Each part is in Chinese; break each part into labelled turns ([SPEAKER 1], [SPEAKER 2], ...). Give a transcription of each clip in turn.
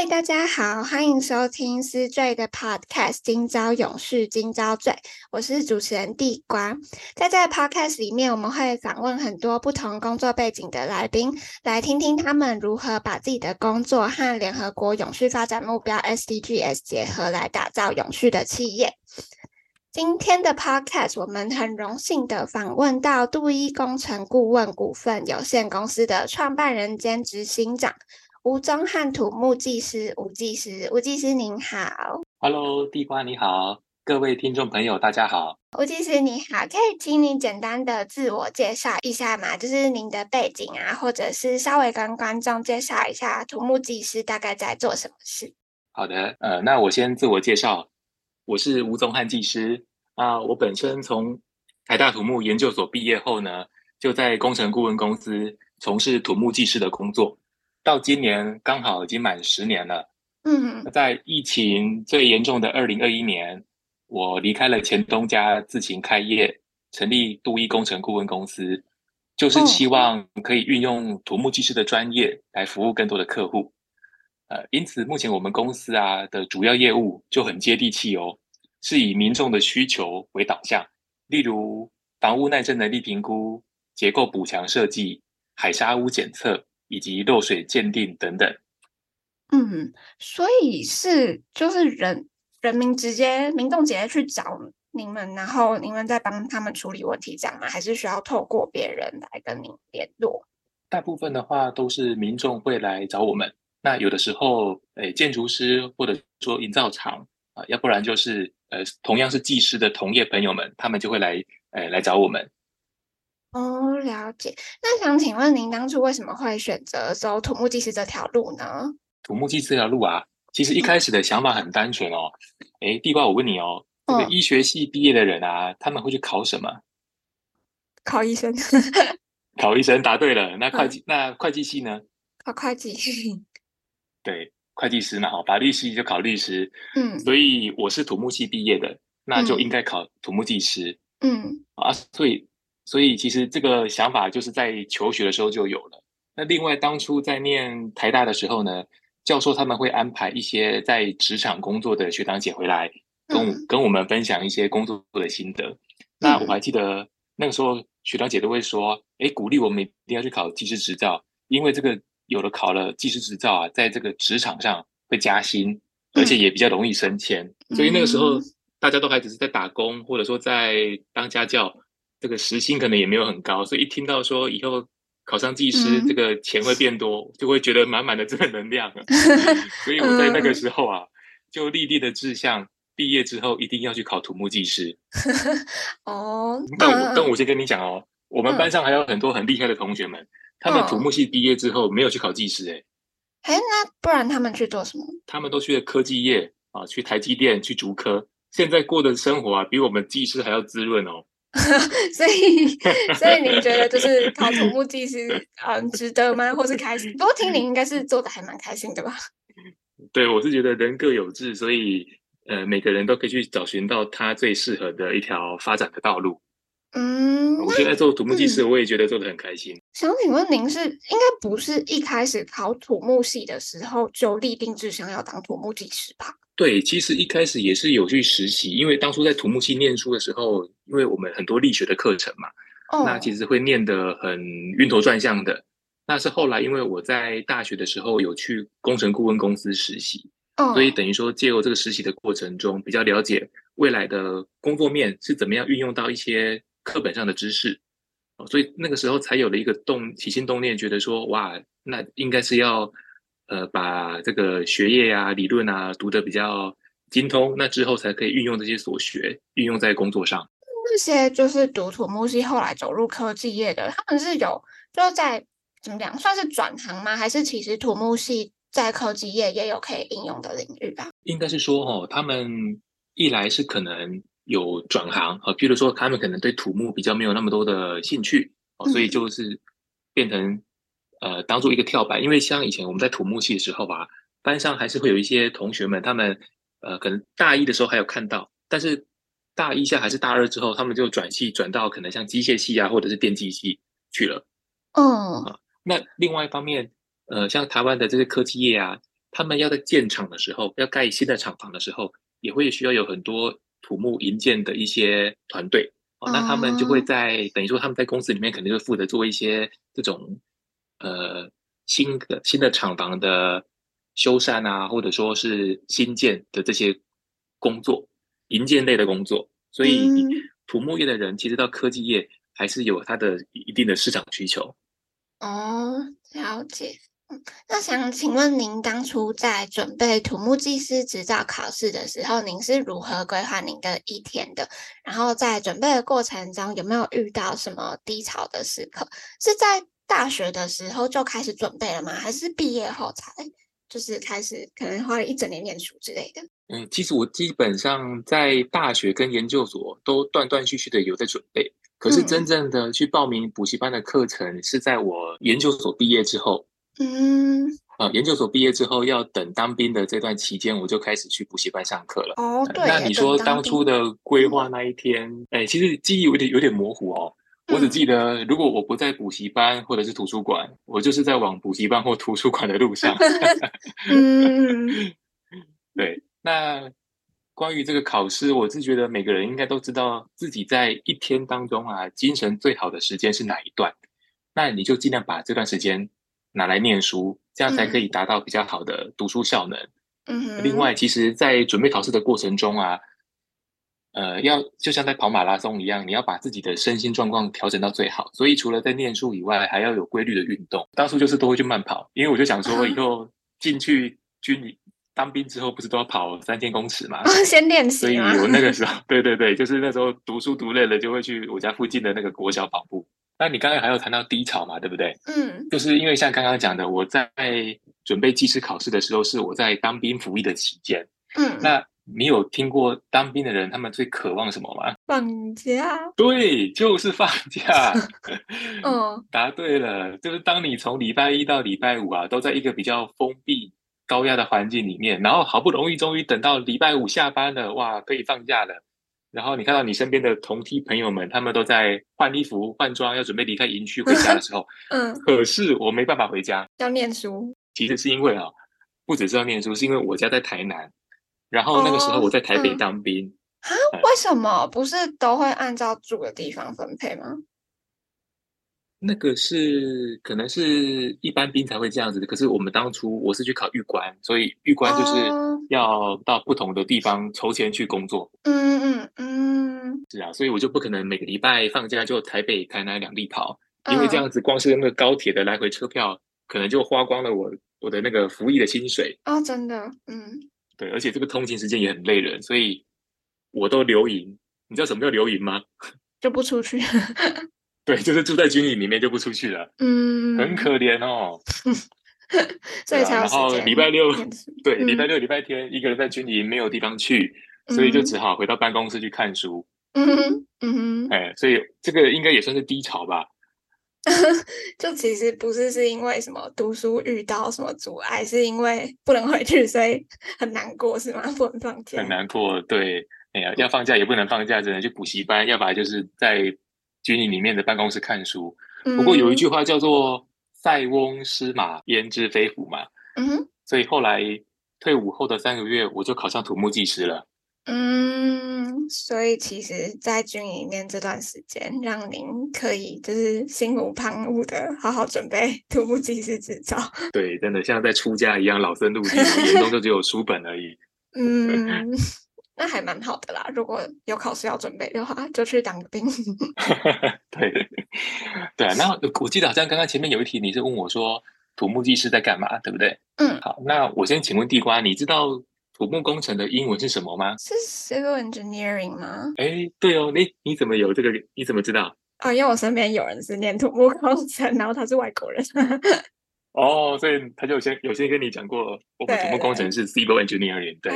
[SPEAKER 1] 嗨，大家好，欢迎收听思醉的 Podcast《今朝永续，今朝醉》，我是主持人地瓜。在这个 Podcast 里面，我们会访问很多不同工作背景的来宾，来听听他们如何把自己的工作和联合国永续发展目标 SDGs 结合，来打造永续的企业。今天的 Podcast，我们很荣幸的访问到杜一工程顾问股份有限公司的创办人兼执行长。吴宗翰土木技师，吴技师，吴技师您好
[SPEAKER 2] ，Hello，地瓜你好，各位听众朋友大家好，
[SPEAKER 1] 吴技师你好，可以请你简单的自我介绍一下吗？就是您的背景啊，或者是稍微跟观众介绍一下土木技师大概在做什么事。
[SPEAKER 2] 好的，呃，那我先自我介绍，我是吴宗翰技师啊，呃，我本身从台大土木研究所毕业后呢，就在工程顾问公司从事土木技师的工作。到今年刚好已经满十年了。嗯，在疫情最严重的二零二一年，我离开了前东家，自行开业，成立杜一工程顾问公司，就是希望可以运用土木技师的专业来服务更多的客户。呃，因此目前我们公司啊的主要业务就很接地气哦，是以民众的需求为导向，例如房屋耐震能力评估、结构补强设计、海砂屋检测。以及漏水鉴定等等。
[SPEAKER 1] 嗯，所以是就是人人民直接民众直接去找你们，然后你们再帮他们处理问题，这样吗？还是需要透过别人来跟您联络？
[SPEAKER 2] 大部分的话都是民众会来找我们。那有的时候，诶，建筑师或者说营造厂啊，要不然就是呃，同样是技师的同业朋友们，他们就会来，诶，来找我们。
[SPEAKER 1] 哦，了解。那想请问您当初为什么会选择走土木技师这条路呢？
[SPEAKER 2] 土木技师这条路啊，其实一开始的想法很单纯哦。哎、嗯，地瓜，我问你哦，这个医学系毕业的人啊，他们会去考什么？
[SPEAKER 1] 考医生。
[SPEAKER 2] 考医生，答对了。那会计，嗯、那会计系呢？
[SPEAKER 1] 考会计。
[SPEAKER 2] 对，会计师嘛，哈，法律系就考律师。嗯。所以我是土木系毕业的，那就应该考土木技师。嗯。啊，所以。所以其实这个想法就是在求学的时候就有了。那另外当初在念台大的时候呢，教授他们会安排一些在职场工作的学长姐回来跟、嗯、跟我们分享一些工作的心得。那我还记得那个时候学长姐都会说：“哎，鼓励我们一定要去考技师执照，因为这个有了考了技师执照啊，在这个职场上会加薪，而且也比较容易升迁。嗯”所以那个时候大家都还只是在打工，或者说在当家教。这个时薪可能也没有很高，所以一听到说以后考上技师，这个钱会变多，嗯、就会觉得满满的正能量。所以我在那个时候啊，就立定的志向，毕业之后一定要去考土木技师。哦，但我但我先跟你讲哦，我们班上还有很多很厉害的同学们，他们土木系毕业之后没有去考技师，哎，
[SPEAKER 1] 哎，那不然他们去做什么？
[SPEAKER 2] 他们都去了科技业啊，去台积电，去竹科，现在过的生活啊，比我们技师还要滋润哦。
[SPEAKER 1] 所以，所以您觉得就是考土木技师，嗯，值得吗？或是开心？不过听您应该是做的还蛮开心的吧？
[SPEAKER 2] 对，我是觉得人各有志，所以呃，每个人都可以去找寻到他最适合的一条发展的道路。嗯，我现在做土木技师，我也觉得做的很开心。嗯，
[SPEAKER 1] 想请问您是应该不是一开始考土木系的时候就立定志向要当土木技师吧？
[SPEAKER 2] 对，其实一开始也是有去实习，因为当初在土木系念书的时候，因为我们很多力学的课程嘛，哦、那其实会念得很晕头转向的。那是后来因为我在大学的时候有去工程顾问公司实习，哦、所以等于说借由这个实习的过程中，比较了解未来的工作面是怎么样运用到一些课本上的知识，所以那个时候才有了一个动起心动念，觉得说哇，那应该是要。呃，把这个学业啊、理论啊读得比较精通，那之后才可以运用这些所学，运用在工作上。
[SPEAKER 1] 那些就是读土木系后来走入科技业的，他们是有就在怎么讲，算是转行吗？还是其实土木系在科技业也有可以应用的领域吧？
[SPEAKER 2] 应该是说，哦，他们一来是可能有转行，啊，譬如说他们可能对土木比较没有那么多的兴趣，哦，所以就是变成。呃，当做一个跳板，因为像以前我们在土木系的时候吧，班上还是会有一些同学们，他们呃，可能大一的时候还有看到，但是大一下还是大二之后，他们就转系转到可能像机械系啊，或者是电机系去了。哦、呃，那另外一方面，呃，像台湾的这些科技业啊，他们要在建厂的时候，要盖新的厂房的时候，也会需要有很多土木营建的一些团队。哦，那他们就会在等于说他们在公司里面肯定会负责做一些这种呃新的新的厂房的修缮啊，或者说是新建的这些工作，营建类的工作。所以土木业的人其实到科技业还是有它的一定的市场需求。
[SPEAKER 1] 哦，了解。那想请问您当初在准备土木技师执照考试的时候，您是如何规划您的一天的？然后在准备的过程中，有没有遇到什么低潮的时刻？是在大学的时候就开始准备了吗？还是毕业后才就是开始，可能花了一整年念书之类的？
[SPEAKER 2] 嗯，其实我基本上在大学跟研究所都断断续续的有在准备，可是真正的去报名补习班的课程是在我研究所毕业之后。嗯，啊，研究所毕业之后要等当兵的这段期间，我就开始去补习班上课了。
[SPEAKER 1] 哦，对。
[SPEAKER 2] 那你说当初的规划那一天，哎、嗯，其实记忆有点有点模糊哦。我只记得，如果我不在补习班或者是图书馆，我就是在往补习班或图书馆的路上。嗯，对。那关于这个考试，我是觉得每个人应该都知道自己在一天当中啊，精神最好的时间是哪一段，那你就尽量把这段时间。拿来念书，这样才可以达到比较好的读书效能。嗯，另外，其实，在准备考试的过程中啊，呃，要就像在跑马拉松一样，你要把自己的身心状况调整到最好。所以，除了在念书以外，还要有规律的运动。当初就是都会去慢跑，因为我就想说，以后进去军营当兵之后，不是都要跑三千公尺嘛？
[SPEAKER 1] 先练习。
[SPEAKER 2] 所以我那个时 候，对对对，就是那时候读书读累了，就会去我家附近的那个国小跑步。那你刚刚还有谈到低潮嘛，对不对？嗯，就是因为像刚刚讲的，我在准备技师考试的时候，是我在当兵服役的期间。嗯，那你有听过当兵的人他们最渴望什么吗？
[SPEAKER 1] 放假。
[SPEAKER 2] 对，就是放假。嗯，答对了，就是当你从礼拜一到礼拜五啊，都在一个比较封闭、高压的环境里面，然后好不容易终于等到礼拜五下班了，哇，可以放假了。然后你看到你身边的同梯朋友们，他们都在换衣服、换装，要准备离开营区回家的时候，嗯，可是我没办法回家，
[SPEAKER 1] 要念书。
[SPEAKER 2] 其实是因为啊，不只是要念书，是因为我家在台南，然后那个时候我在台北当兵。
[SPEAKER 1] 啊、哦嗯？为什么不是都会按照住的地方分配吗？
[SPEAKER 2] 那个是可能是一般兵才会这样子的，可是我们当初我是去考预官，所以预官就是要到不同的地方抽签去工作。嗯嗯嗯，是啊，所以我就不可能每个礼拜放假就台北、台南两地跑，因为这样子光是那个高铁的来回车票，可能就花光了我我的那个服役的薪水。
[SPEAKER 1] 哦，真的，嗯，
[SPEAKER 2] 对，而且这个通勤时间也很累人，所以我都留营。你知道什么叫留营吗？
[SPEAKER 1] 就不出去。
[SPEAKER 2] 对，就是住在军营里面就不出去了，嗯，很可怜哦。
[SPEAKER 1] 所以才、啊、
[SPEAKER 2] 然后礼拜六，对，礼拜六、礼拜天，一个人在军营没有地方去，嗯，所以就只好回到办公室去看书。嗯哼，嗯哼，哎，所以这个应该也算是低潮吧。
[SPEAKER 1] 就其实不是是因为什么读书遇到什么阻碍，是因为不能回去，所以 很难过，是吗？不能放假，
[SPEAKER 2] 很难过。对，哎呀，要放假也不能放假，只能去补习班，要不然就是在。军营里面的办公室看书，不过有一句话叫做“塞翁失马，焉知非福”嘛。嗯，所以后来退伍后的三个月，我就考上土木技师了。
[SPEAKER 1] 嗯，所以其实，在军营里面这段时间，让您可以就是心无旁骛的好好准备土木技师执照。
[SPEAKER 2] 对，真的像在出家一样，老僧入定，眼中就只有书本而已。
[SPEAKER 1] 嗯。那还蛮好的啦，如果有考试要准备的话，就去当个兵。
[SPEAKER 2] 对，对啊。那我记得好像刚刚前面有一题，你是问我说土木技师在干嘛，对不对？嗯。好，那我先请问地瓜，你知道土木工程的英文是什么吗？
[SPEAKER 1] 是 civil engineering 吗？
[SPEAKER 2] 哎，对哦，你你怎么有这个？你怎么知道？
[SPEAKER 1] 啊，因为我身边有人是念土木工程，然后他是外国人。
[SPEAKER 2] 哦，所以他就先有先跟你讲过，我们土木工程是 civil engineering。对，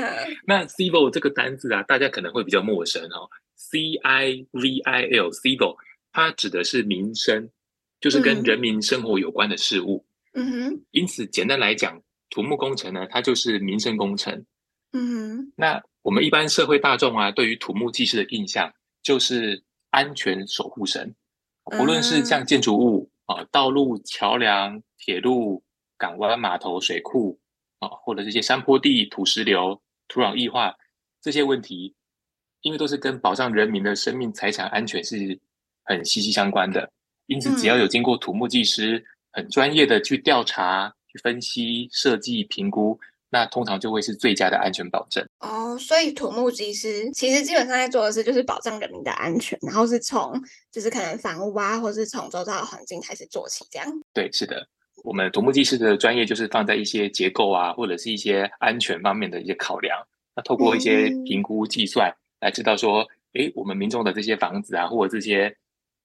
[SPEAKER 2] 那 civil 这个单字啊，大家可能会比较陌生哦。C I V I L，civil，它指的是民生，就是跟人民生活有关的事物。嗯哼。因此，简单来讲，土木工程呢，它就是民生工程。嗯哼。那我们一般社会大众啊，对于土木技师的印象就是安全守护神，无论是像建筑物啊、道路、桥梁。铁路、港湾、码头、水库啊，或者这些山坡地、土石流、土壤异化这些问题，因为都是跟保障人民的生命财产安全是很息息相关的，因此只要有经过土木技师很专业的去调查、去分析、设计、评估。那通常就会是最佳的安全保证
[SPEAKER 1] 哦，所以土木技师其实基本上在做的事就是保障人民的安全，然后是从就是可能房屋啊，或是从周遭的环境开始做起，这样。
[SPEAKER 2] 对，是的，我们土木技师的专业就是放在一些结构啊，或者是一些安全方面的一些考量。那透过一些评估计算，嗯、来知道说，诶，我们民众的这些房子啊，或者这些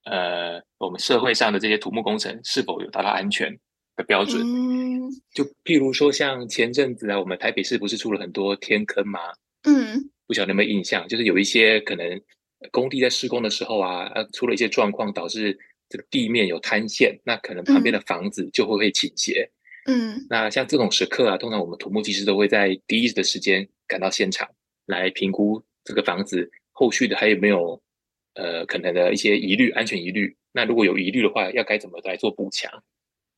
[SPEAKER 2] 呃，我们社会上的这些土木工程是否有达到安全的标准。嗯就譬如说，像前阵子啊，我们台北市不是出了很多天坑吗？嗯，不晓得有没有印象？就是有一些可能工地在施工的时候啊，呃，出了一些状况，导致这个地面有坍陷，那可能旁边的房子就会会倾斜。嗯，那像这种时刻啊，通常我们土木技师都会在第一的时间赶到现场来评估这个房子后续的还有没有呃可能的一些疑虑、安全疑虑。那如果有疑虑的话，要该怎么来做补强？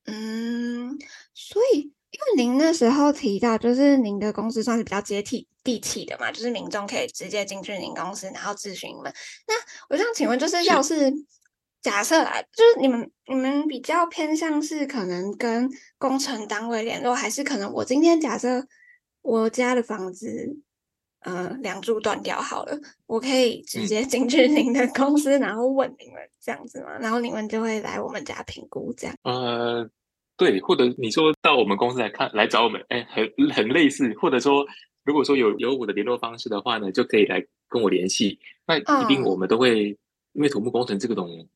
[SPEAKER 1] 嗯，所以因为您那时候提到，就是您的公司算是比较接地地气的嘛，就是民众可以直接进去您公司，然后咨询你们。那我想请问，就是要是，是假设啊，就是你们你们比较偏向是可能跟工程单位联络，还是可能我今天假设我家的房子，呃，梁柱断掉好了，我可以直接进去您的公司，然后问你们这样子吗？然后你们就会来我们家评估这样。
[SPEAKER 2] 呃，对，或者你说到我们公司来看，来找我们，哎，很很类似。或者说，如果说有有我的联络方式的话呢，就可以来跟我联系。那一定我们都会，嗯、因为土木工程这个种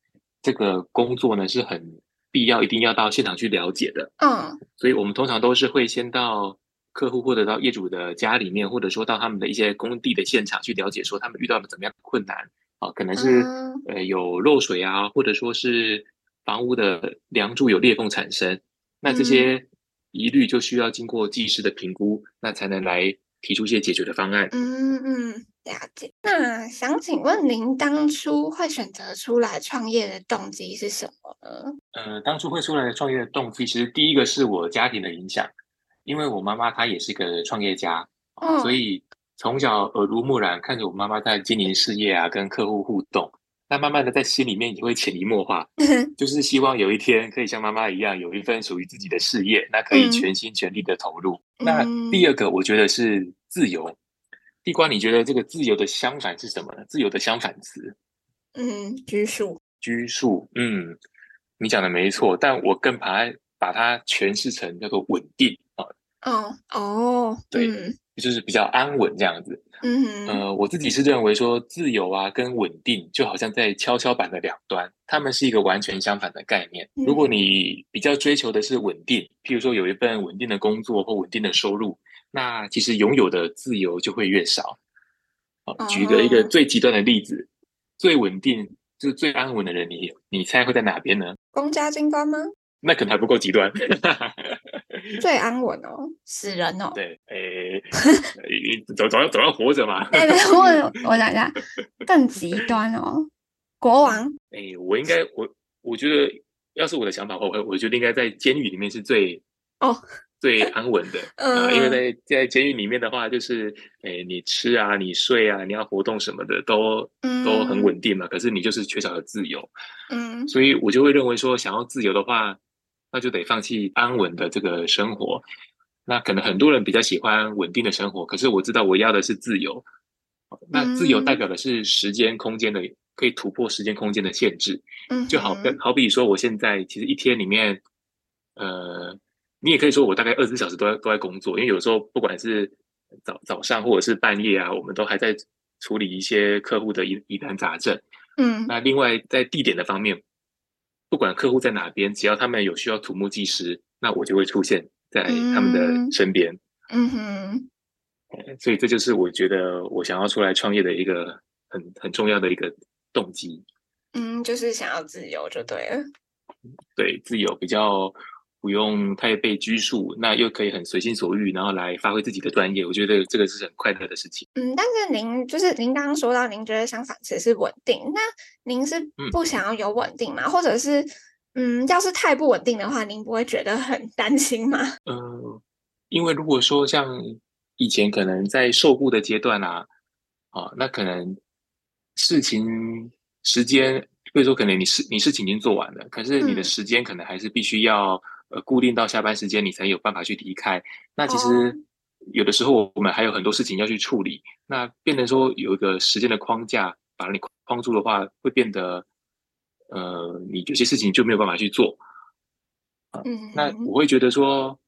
[SPEAKER 2] 这个工作呢，是很必要，一定要到现场去了解的。嗯，所以我们通常都是会先到。客户或者到业主的家里面，或者说到他们的一些工地的现场去了解，说他们遇到了怎么样的困难啊？可能是呃有漏水啊，或者说是房屋的梁柱有裂缝产生，那这些疑虑就需要经过技师的评估，那才能来提出一些解决的方案。
[SPEAKER 1] 嗯嗯，了解。那想请问您当初会选择出来创业的动机是什么呢？
[SPEAKER 2] 呃，当初会出来创业的动机，其实第一个是我家庭的影响。因为我妈妈她也是个创业家，哦、所以从小耳濡目染，看着我妈妈在经营事业啊，跟客户互动，那慢慢的在心里面也会潜移默化，就是希望有一天可以像妈妈一样，有一份属于自己的事业，那可以全心全力的投入。嗯、那第二个，我觉得是自由。地瓜，你觉得这个自由的相反是什么呢？自由的相反词？
[SPEAKER 1] 嗯，拘束。
[SPEAKER 2] 拘束。嗯，你讲的没错，但我更把它把它诠释成叫做稳定。
[SPEAKER 1] 哦哦，
[SPEAKER 2] 对，嗯、就是比较安稳这样子。嗯哼，呃，我自己是认为说，自由啊跟稳定就好像在跷跷板的两端，他们是一个完全相反的概念。嗯、如果你比较追求的是稳定，譬如说有一份稳定的工作或稳定的收入，那其实拥有的自由就会越少。哦、举个一个最极端的例子，最稳定就是最安稳的人，你你猜会在哪边呢？
[SPEAKER 1] 公家机关吗？
[SPEAKER 2] 那可能还不够极端。
[SPEAKER 1] 最安稳哦，死人哦。
[SPEAKER 2] 对，诶，总总要总要活着嘛。
[SPEAKER 1] 哎，我 我想一下，更极端哦，国王。
[SPEAKER 2] 诶，我应该我我觉得，要是我的想法，我我觉得应该在监狱里面是最哦 最安稳的。嗯，因为在在监狱里面的话，就是诶，你吃啊，你睡啊，你要活动什么的都都很稳定嘛。可是你就是缺少了自由。嗯，所以我就会认为说，想要自由的话。那就得放弃安稳的这个生活，那可能很多人比较喜欢稳定的生活，可是我知道我要的是自由。那自由代表的是时间空间的，可以突破时间空间的限制。嗯，就好跟好比说，我现在其实一天里面，呃，你也可以说我大概二十四小时都在都在工作，因为有时候不管是早早上或者是半夜啊，我们都还在处理一些客户的疑疑难杂症。嗯，那另外在地点的方面。不管客户在哪边，只要他们有需要土木技师，那我就会出现在他们的身边。嗯哼，所以这就是我觉得我想要出来创业的一个很很重要的一个动机。
[SPEAKER 1] 嗯，就是想要自由就对了。
[SPEAKER 2] 对，自由比较。不用太被拘束，那又可以很随心所欲，然后来发挥自己的专业。我觉得这个是很快乐的事情。
[SPEAKER 1] 嗯，但是您就是您刚刚说到，您觉得相反词是稳定，那您是不想要有稳定吗？嗯、或者是，嗯，要是太不稳定的话，您不会觉得很担心吗？
[SPEAKER 2] 嗯、呃，因为如果说像以前可能在受雇的阶段啊，啊，那可能事情时间，比如说可能你事你事情已经做完了，可是你的时间可能还是必须要呃固定到下班时间，你才有办法去离开。那其实有的时候我们还有很多事情要去处理，那变成说有一个时间的框架把你框住的话，会变得呃你有些事情就没有办法去做。
[SPEAKER 1] 嗯，
[SPEAKER 2] 那我会觉得说，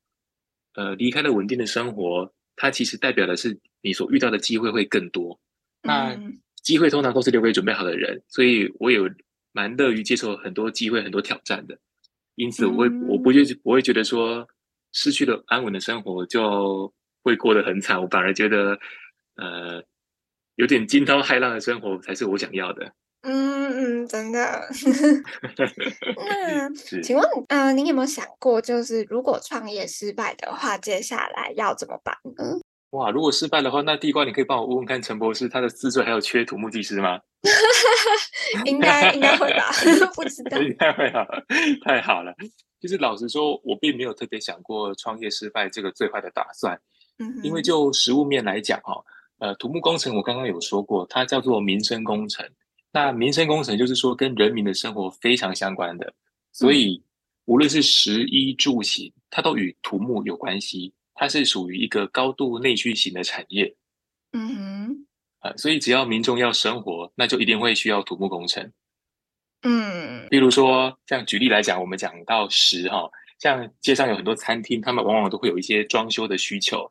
[SPEAKER 2] 呃，离开了稳定的生活，它其实代表的是你所遇到的机会会更多。那机会通常都是留给准备好的人，所以我有蛮乐于接受很多机会、很多挑战的。因此，我会我不会不会觉得说失去了安稳的生活就会过得很惨。我反而觉得，呃，有点惊涛骇浪的生活才是我想要的。
[SPEAKER 1] 嗯嗯，真的。那请问，嗯、呃，您有没有想过，就是如果创业失败的话，接下来要怎么办呢？
[SPEAKER 2] 哇，如果失败的话，那地瓜，你可以帮我问问看陈博士，他的自传还有缺土木技师吗？
[SPEAKER 1] 应该应该会吧，不知道。
[SPEAKER 2] 应该会啊，太好了。其实老实说，我并没有特别想过创业失败这个最坏的打算。嗯，因为就实物面来讲，哈，呃，土木工程我刚刚有说过，它叫做民生工程。那民生工程就是说跟人民的生活非常相关的，所以无论是食衣住行，它都与土木有关系。它是属于一个高度内需型的产业。
[SPEAKER 1] 嗯哼，
[SPEAKER 2] 啊，所以只要民众要生活，那就一定会需要土木工程。
[SPEAKER 1] 嗯，
[SPEAKER 2] 比如说像举例来讲，我们讲到食哈，像街上有很多餐厅，他们往往都会有一些装修的需求。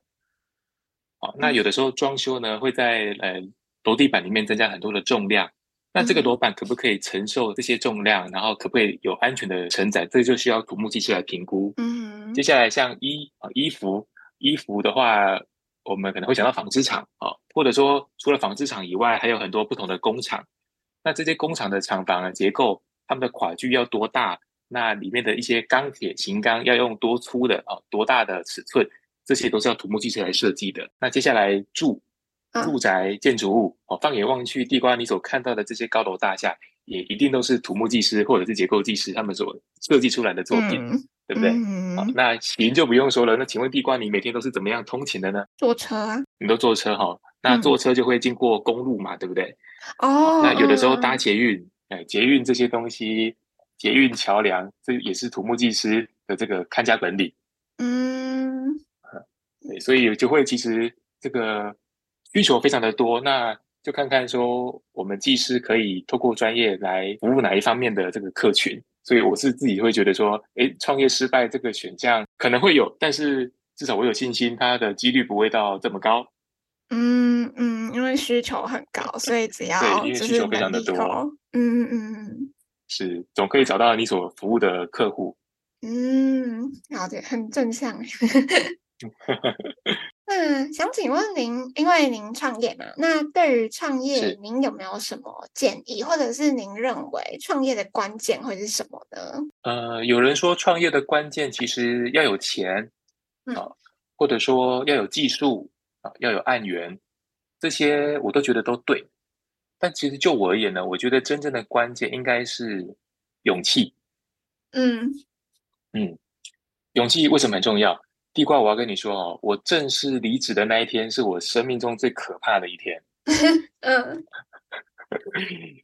[SPEAKER 2] 好，那有的时候装修呢会在呃楼地板里面增加很多的重量。那这个楼板可不可以承受这些重量？然后可不可以有安全的承载？这就需要土木技师来评估。
[SPEAKER 1] 嗯，
[SPEAKER 2] 接下来像衣啊衣服，衣服的话，我们可能会想到纺织厂啊，或者说除了纺织厂以外，还有很多不同的工厂。那这些工厂的厂房的结构，它们的跨距要多大？那里面的一些钢铁型钢要用多粗的啊？多大的尺寸？这些都是要土木技师来设计的。那接下来住。住宅建筑物哦，放眼望去，地瓜你所看到的这些高楼大厦，也一定都是土木技师或者是结构技师他们所设计出来的作品，嗯、对不对？
[SPEAKER 1] 嗯、
[SPEAKER 2] 好，那行就不用说了。那请问地瓜，你每天都是怎么样通勤的呢？
[SPEAKER 1] 坐车啊。
[SPEAKER 2] 你都坐车哈？那坐车就会经过公路嘛，嗯、对不对？
[SPEAKER 1] 哦。
[SPEAKER 2] 那有的时候搭捷运，哎，捷运这些东西，捷运桥梁，这也是土木技师的这个看家本领。
[SPEAKER 1] 嗯。
[SPEAKER 2] 对，所以就会其实这个。需求非常的多，那就看看说我们技师可以透过专业来服务哪一方面的这个客群。所以我是自己会觉得说，诶，创业失败这个选项可能会有，但是至少我有信心，它的几率不会到这么高。
[SPEAKER 1] 嗯嗯，因为需求很高，所以只要
[SPEAKER 2] 对，因为需求非常的多。
[SPEAKER 1] 嗯嗯嗯，
[SPEAKER 2] 是总可以找到你所服务的客户。
[SPEAKER 1] 嗯，好的，很正向。那想请问您，因为您创业嘛，那对于创业，您有没有什么建议，或者是您认为创业的关键会是什么呢？
[SPEAKER 2] 呃，有人说创业的关键其实要有钱，啊、嗯，或者说要有技术啊，要有案源，这些我都觉得都对。但其实就我而言呢，我觉得真正的关键应该是勇气。
[SPEAKER 1] 嗯
[SPEAKER 2] 嗯，勇气为什么很重要？地瓜，我要跟你说哦，我正式离职的那一天是我生命中最可怕的一天。
[SPEAKER 1] 嗯，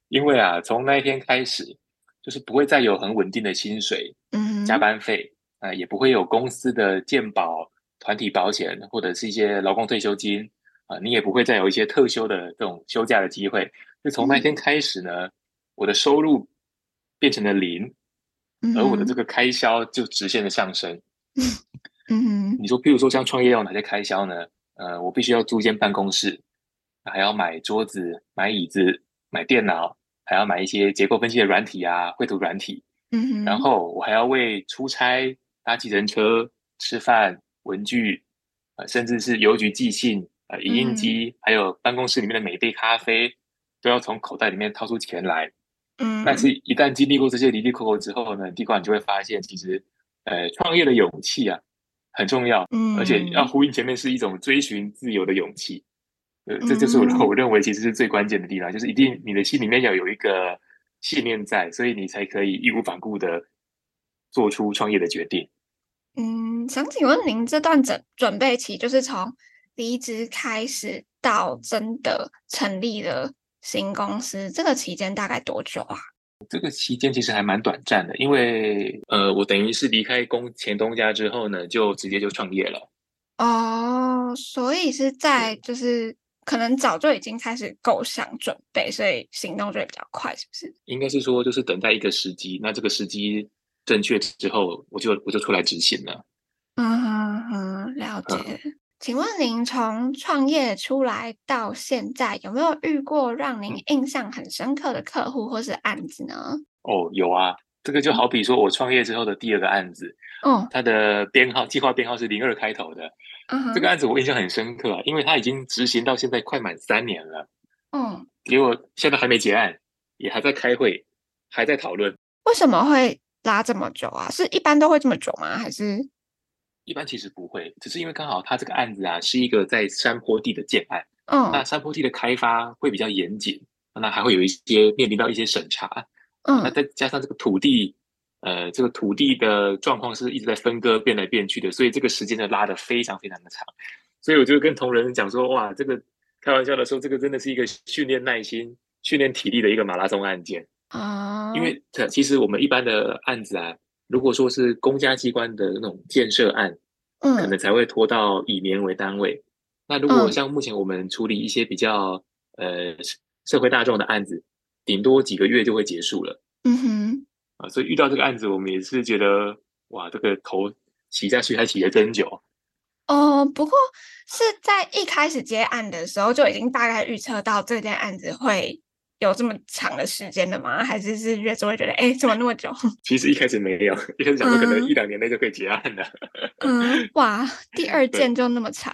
[SPEAKER 2] 因为啊，从那一天开始，就是不会再有很稳定的薪水，
[SPEAKER 1] 嗯，
[SPEAKER 2] 加班费啊、呃，也不会有公司的健保、团体保险或者是一些劳工退休金啊、呃，你也不会再有一些特休的这种休假的机会。就从那一天开始呢，嗯、我的收入变成了零，
[SPEAKER 1] 嗯、
[SPEAKER 2] 而我的这个开销就直线的上升。
[SPEAKER 1] 嗯嗯，
[SPEAKER 2] 你说，譬如说像创业要哪些开销呢？呃，我必须要租一间办公室，还要买桌子、买椅子、买电脑，还要买一些结构分析的软体啊、绘图软体。
[SPEAKER 1] 嗯哼，
[SPEAKER 2] 然后我还要为出差、搭计程车、吃饭、文具，呃，甚至是邮局寄信、呃，影印机，嗯、还有办公室里面的每一杯咖啡，都要从口袋里面掏出钱来。
[SPEAKER 1] 嗯，
[SPEAKER 2] 但是，一旦经历过这些离离扣扣之后呢，地瓜你就会发现，其实，呃，创业的勇气啊。很重要，
[SPEAKER 1] 嗯，
[SPEAKER 2] 而且要呼应前面是一种追寻自由的勇气，呃，这就是我我认为其实是最关键的地方，就是一定你的心里面要有一个信念在，所以你才可以义无反顾的做出创业的决定。
[SPEAKER 1] 嗯，想请问您这段准准备期，就是从离职开始到真的成立了新公司，这个期间大概多久啊？
[SPEAKER 2] 这个期间其实还蛮短暂的，因为呃，我等于是离开公前东家之后呢，就直接就创业了。
[SPEAKER 1] 哦，所以是在就是可能早就已经开始构想准备，所以行动就会比较快，是不是？
[SPEAKER 2] 应该是说，就是等待一个时机，那这个时机正确之后，我就我就出来执行了。
[SPEAKER 1] 嗯哼哼，了解。嗯请问您从创业出来到现在，有没有遇过让您印象很深刻的客户或是案子呢？
[SPEAKER 2] 哦，有啊，这个就好比说我创业之后的第二个案子，哦，它的编号计划编号是零二开头的，嗯，这个案子我印象很深刻啊，因为它已经执行到现在快满三年了，嗯，结果现在还没结案，也还在开会，还在讨论。
[SPEAKER 1] 为什么会拉这么久啊？是一般都会这么久吗？还是？
[SPEAKER 2] 一般其实不会，只是因为刚好他这个案子啊是一个在山坡地的建案，嗯，那山坡地的开发会比较严谨，那还会有一些面临到一些审查，嗯，那再加上这个土地，呃，这个土地的状况是一直在分割变来变去的，所以这个时间呢拉得非常非常的长，所以我就跟同仁讲说，哇，这个开玩笑的说，这个真的是一个训练耐心、训练体力的一个马拉松案件啊，因为其实我们一般的案子啊。如果说是公家机关的那种建设案，嗯，可能才会拖到以年为单位。那如果像目前我们处理一些比较呃社会大众的案子，顶多几个月就会结束了。嗯哼，啊，所以遇到这个案子，我们也是觉得哇，这个头洗下去还洗得真久。
[SPEAKER 1] 哦，不过是在一开始接案的时候就已经大概预测到这件案子会。有这么长的时间的吗？还是是越做越觉得，哎，怎么那么久？
[SPEAKER 2] 其实一开始没有，一开始想说可能一两年内就可以结案了。
[SPEAKER 1] 嗯，哇，第二件就那么长。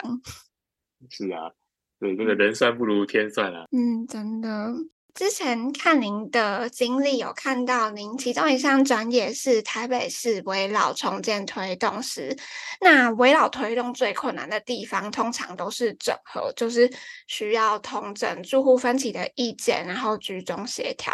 [SPEAKER 2] 是啊，对，这个人算不如天算啊。
[SPEAKER 1] 嗯，真的。之前看您的经历，有看到您其中一项专业是台北市危老重建推动师。那危老推动最困难的地方，通常都是整合，就是需要统整住户分歧的意见，然后居中协调。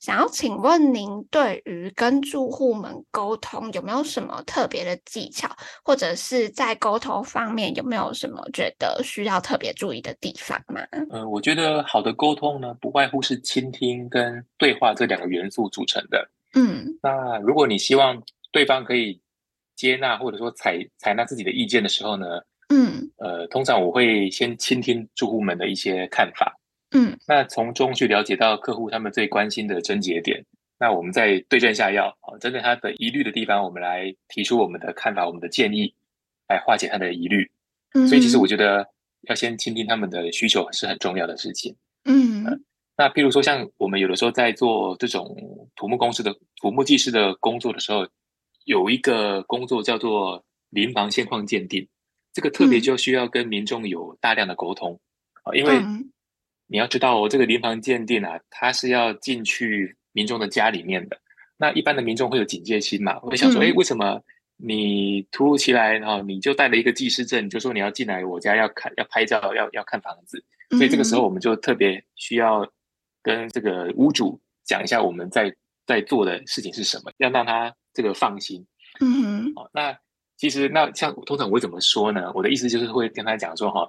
[SPEAKER 1] 想要请问您，对于跟住户们沟通，有没有什么特别的技巧，或者是在沟通方面有没有什么觉得需要特别注意的地方吗？
[SPEAKER 2] 呃，我觉得好的沟通呢，不外乎是倾听跟对话这两个元素组成的。嗯，那如果你希望对方可以接纳或者说采采纳自己的意见的时候呢，嗯，呃，通常我会先倾听住户们的一些看法。嗯，那从中去了解到客户他们最关心的症结点，那我们再对症下药啊，针对他的疑虑的地方，我们来提出我们的看法、我们的建议，来化解他的疑虑。嗯，所以其实我觉得要先倾听他们的需求是很重要的事情。嗯，呃，那譬如说像我们有的时候在做这种土木公司的土木技师的工作的时候，有一个工作叫做临房现况鉴定，这个特别就需要跟民众有大量的沟通啊，因为。你要知道哦，这个临房鉴定啊，它是要进去民众的家里面的。那一般的民众会有警戒心嘛，会想说，哎，为什么你突如其来，然后你就带了一个技师证，就说你要进来我家要看、要拍照、要要看房子。所以这个时候，我们就特别需要跟这个屋主讲一下我们在在做的事情是什么，要让他这个放心。嗯哼。哦，那其实那像通常我会怎么说呢？我的意思就是会跟他讲说，哈，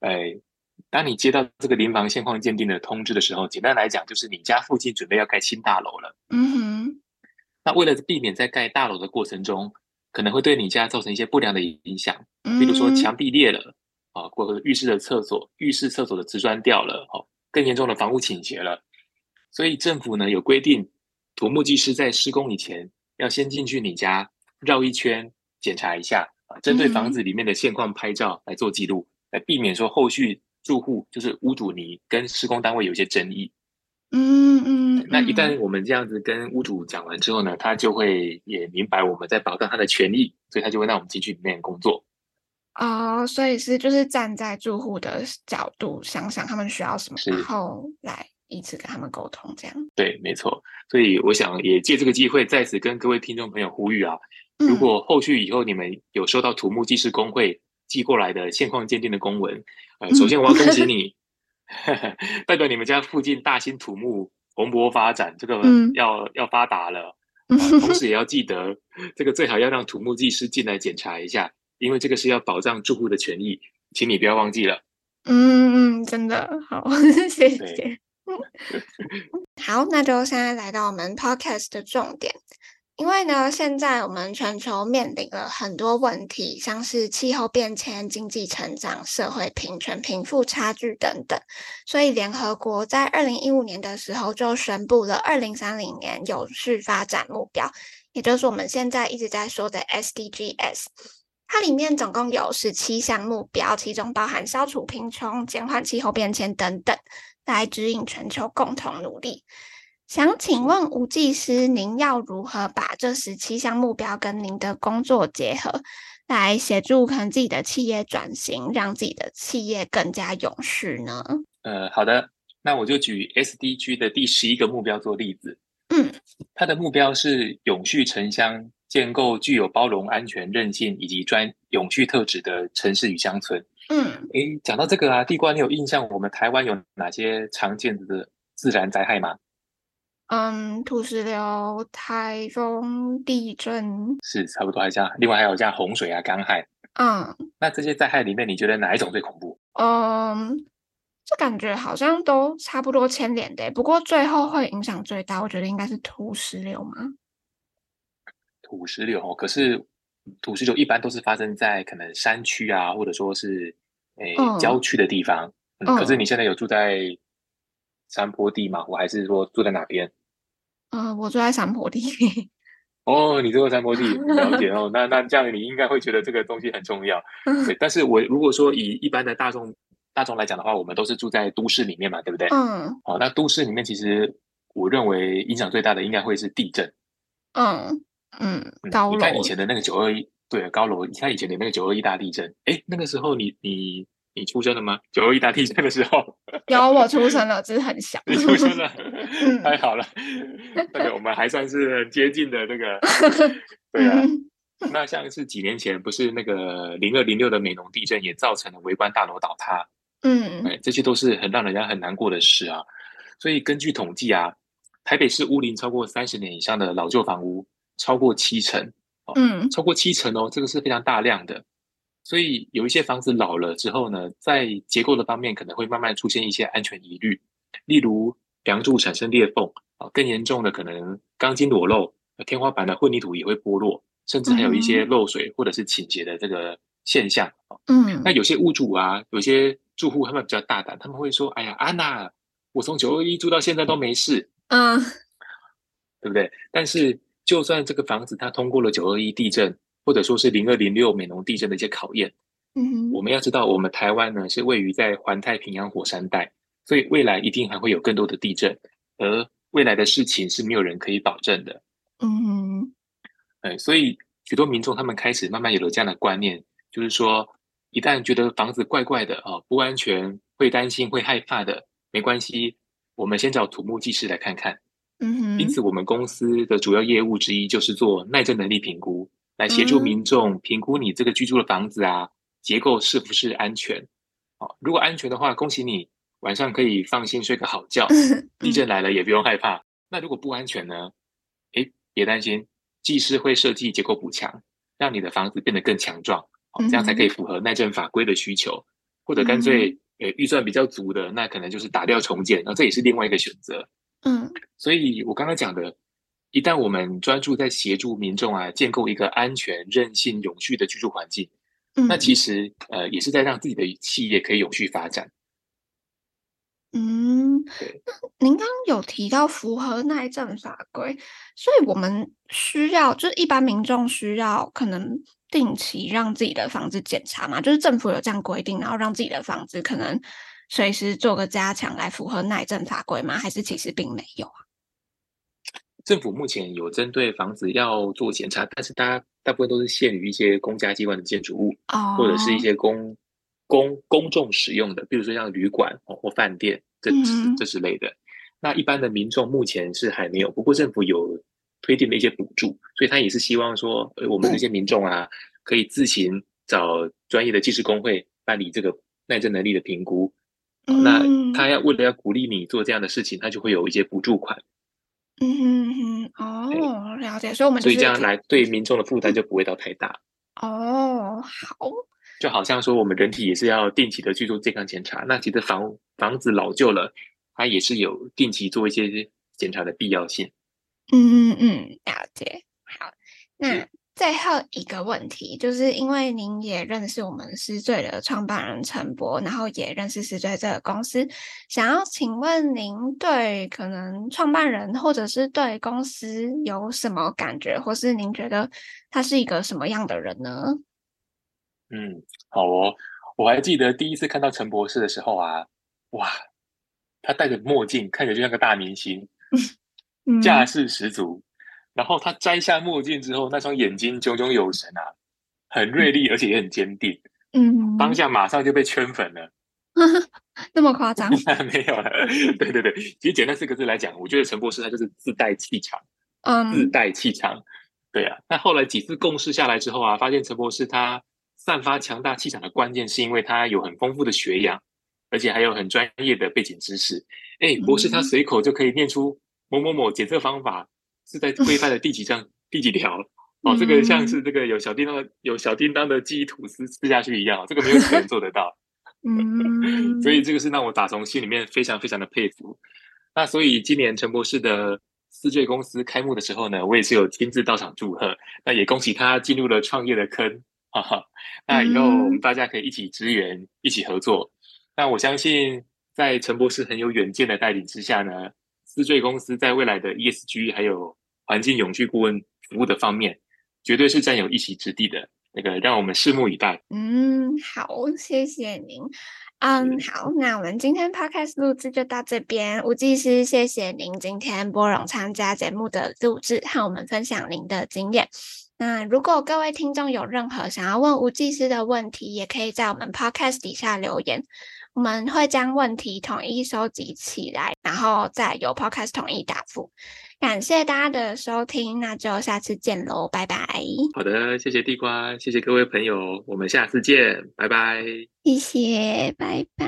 [SPEAKER 2] 哎。当你接到这个临房现况鉴定的通知的时候，简单来讲，就是你家附近准备要盖新大楼了。嗯哼。那为了避免在盖大楼的过程中，可能会对你家造成一些不良的影响，比如说墙壁裂了啊，或者浴室的厕所、浴室厕所的瓷砖掉了，哦，更严重的房屋倾斜了。所以政府呢有规定，土木技师在施工以前要先进去你家绕一圈检查一下啊，针对房子里面的现况拍照来做记录，来避免说后续。住户就是屋主，你跟施工单位有一些争议，嗯嗯，那一旦我们这样子跟屋主讲完之后呢，他就会也明白我们在保障他的权益，所以他就会让我们进去里面工作。
[SPEAKER 1] 哦，所以是就是站在住户的角度想想他们需要什么，然后来一次跟他们沟通，这样。
[SPEAKER 2] 对，没错。所以我想也借这个机会在此跟各位听众朋友呼吁啊，如果后续以后你们有收到土木技师工会寄过来的现况鉴定的公文。呃首先，我要恭喜 你，嗯、代表你们家附近大兴土木蓬勃发展，这个要、嗯、要发达了。同时也要记得，这个最好要让土木技师进来检查一下，因为这个是要保障住户的权益，请你不要忘记了。
[SPEAKER 1] 嗯嗯，真的好，谢谢。好，那就现在来到我们 podcast 的重点。因为呢，现在我们全球面临了很多问题，像是气候变迁、经济成长、社会平权、贫富差距等等，所以联合国在二零一五年的时候就宣布了二零三零年有序发展目标，也就是我们现在一直在说的 SDGs。它里面总共有十七项目标，其中包含消除贫穷、减缓气候变迁等等，来指引全球共同努力。想请问吴技师，您要如何把这十七项目标跟您的工作结合，来协助可能自己的企业转型，让自己的企业更加永续呢？
[SPEAKER 2] 呃，好的，那我就举 SDG 的第十一个目标做例子。嗯，它的目标是永续城乡，建构具有包容、安全、韧性以及专永续特质的城市与乡村。嗯，诶，讲到这个啊，地瓜，你有印象我们台湾有哪些常见的自然灾害吗？
[SPEAKER 1] 嗯，土石流、台风、地震
[SPEAKER 2] 是差不多，还像另外还有像洪水啊、干旱。嗯，那这些灾害里面，你觉得哪一种最恐怖？
[SPEAKER 1] 嗯，这感觉好像都差不多牵连的，不过最后会影响最大，我觉得应该是土石流嘛。
[SPEAKER 2] 土石流哦，可是土石流一般都是发生在可能山区啊，或者说是诶、嗯、郊区的地方。嗯，可是你现在有住在？山坡地吗？我还是说住在哪边？
[SPEAKER 1] 嗯、呃，我住在山坡地。
[SPEAKER 2] 哦，你住在山坡地，了解 哦。那那这样你应该会觉得这个东西很重要。对，但是我如果说以一般的大众大众来讲的话，我们都是住在都市里面嘛，对不对？嗯。好、哦，那都市里面其实我认为影响最大的应该会是地震。嗯嗯，高楼。你看以前的那个九二一，对，高楼。你看以前的那个九二一大地震，哎，那个时候你你。你出生了吗？九二一大地震的时候，
[SPEAKER 1] 有我出生了，只是很小。
[SPEAKER 2] 你出生了，太好了，那个我们还算是很接近的那个。对啊，那像是几年前，不是那个零二零六的美浓地震，也造成了围观大楼倒塌。嗯，哎，这些都是很让人家很难过的事啊。所以根据统计啊，台北市屋龄超过三十年以上的老旧房屋超过七成。嗯，超过七成哦，这个是非常大量的。所以有一些房子老了之后呢，在结构的方面可能会慢慢出现一些安全疑虑，例如梁柱产生裂缝啊，更严重的可能钢筋裸露，天花板的混凝土也会剥落，甚至还有一些漏水或者是倾斜的这个现象。嗯，那有些屋主啊，有些住户他们比较大胆，他们会说：“哎呀，安娜，我从九二一住到现在都没事。”嗯，对不对？但是就算这个房子它通过了九二一地震。或者说是零二零六美浓地震的一些考验，嗯哼，我们要知道，我们台湾呢是位于在环太平洋火山带，所以未来一定还会有更多的地震，而未来的事情是没有人可以保证的，嗯哼，哎，所以许多民众他们开始慢慢有了这样的观念，就是说，一旦觉得房子怪怪的啊，不安全，会担心，会害怕的，没关系，我们先找土木技师来看看，嗯哼，因此我们公司的主要业务之一就是做耐震能力评估。来协助民众评估你这个居住的房子啊，结构是不是安全？哦，如果安全的话，恭喜你，晚上可以放心睡个好觉。地震来了也不用害怕。那如果不安全呢？诶，别担心，技师会设计结构补强，让你的房子变得更强壮，哦，这样才可以符合耐震法规的需求。或者干脆，呃，预算比较足的，那可能就是打掉重建，那这也是另外一个选择。嗯，所以我刚刚讲的。一旦我们专注在协助民众啊，建构一个安全、韧性、永续的居住环境，嗯，那其实呃也是在让自己的企业可以永续发展。
[SPEAKER 1] 嗯，对。您刚刚有提到符合耐震法规，所以我们需要就是一般民众需要可能定期让自己的房子检查嘛，就是政府有这样规定，然后让自己的房子可能随时做个加强来符合耐震法规吗？还是其实并没有啊？
[SPEAKER 2] 政府目前有针对房子要做检查，但是大家大部分都是限于一些公家机关的建筑物，oh. 或者是一些公公公众使用的，比如说像旅馆或饭店这这这之类的。Mm. 那一般的民众目前是还没有，不过政府有推定的一些补助，所以他也是希望说，呃，我们这些民众啊，可以自行找专业的技师工会办理这个耐震能力的评估。Mm. 那他要为了要鼓励你做这样的事情，他就会有一些补助款。
[SPEAKER 1] 嗯哼哼，哦，了解。所以我们、就是、
[SPEAKER 2] 所以这样来对民众的负担就不会到太大。
[SPEAKER 1] 哦，好。
[SPEAKER 2] 就好像说，我们人体也是要定期的去做健康检查。那其实房房子老旧了，它也是有定期做一些检查的必要性。
[SPEAKER 1] 嗯嗯嗯，了解。好，那。最后一个问题，就是因为您也认识我们失罪的创办人陈博，然后也认识失罪这个公司，想要请问您对可能创办人或者是对公司有什么感觉，或是您觉得他是一个什么样的人呢？
[SPEAKER 2] 嗯，好哦，我还记得第一次看到陈博士的时候啊，哇，他戴着墨镜，看着就像个大明星，架势十足。然后他摘下墨镜之后，那双眼睛炯炯有神啊，很锐利，而且也很坚定。嗯，当下马上就被圈粉了。
[SPEAKER 1] 那么夸张？
[SPEAKER 2] 没有了。对对对，其实简单四个字来讲，我觉得陈博士他就是自带气场。嗯，自带气场。对啊，那后来几次共事下来之后啊，发现陈博士他散发强大气场的关键是因为他有很丰富的学养，而且还有很专业的背景知识。哎，博士他随口就可以念出某某某检测方法。是在规范的第几章第几条哦？这个像是这个有小叮当的有小叮当的记忆吐司吃下去一样，这个没有人做得到。嗯，所以这个是让我打从心里面非常非常的佩服。那所以今年陈博士的思缀公司开幕的时候呢，我也是有亲自到场祝贺。那也恭喜他进入了创业的坑，哈哈。那以后我们大家可以一起支援，一起合作。那我相信在陈博士很有远见的带领之下呢。思缀公司在未来的 ESG 还有环境永续顾问服务的方面，绝对是占有一席之地的。那个，让我们拭目以待。
[SPEAKER 1] 嗯，好，谢谢您。嗯，好，那我们今天 Podcast 录制就到这边。吴技师，谢谢您今天拨冗参加节目的录制，和我们分享您的经验。那如果各位听众有任何想要问吴技师的问题，也可以在我们 Podcast 底下留言。我们会将问题统一收集起来，然后再由 Podcast 统一答复。感谢大家的收听，那就下次见喽，拜拜。
[SPEAKER 2] 好的，谢谢地瓜，谢谢各位朋友，我们下次见，拜拜。
[SPEAKER 1] 谢谢，拜拜。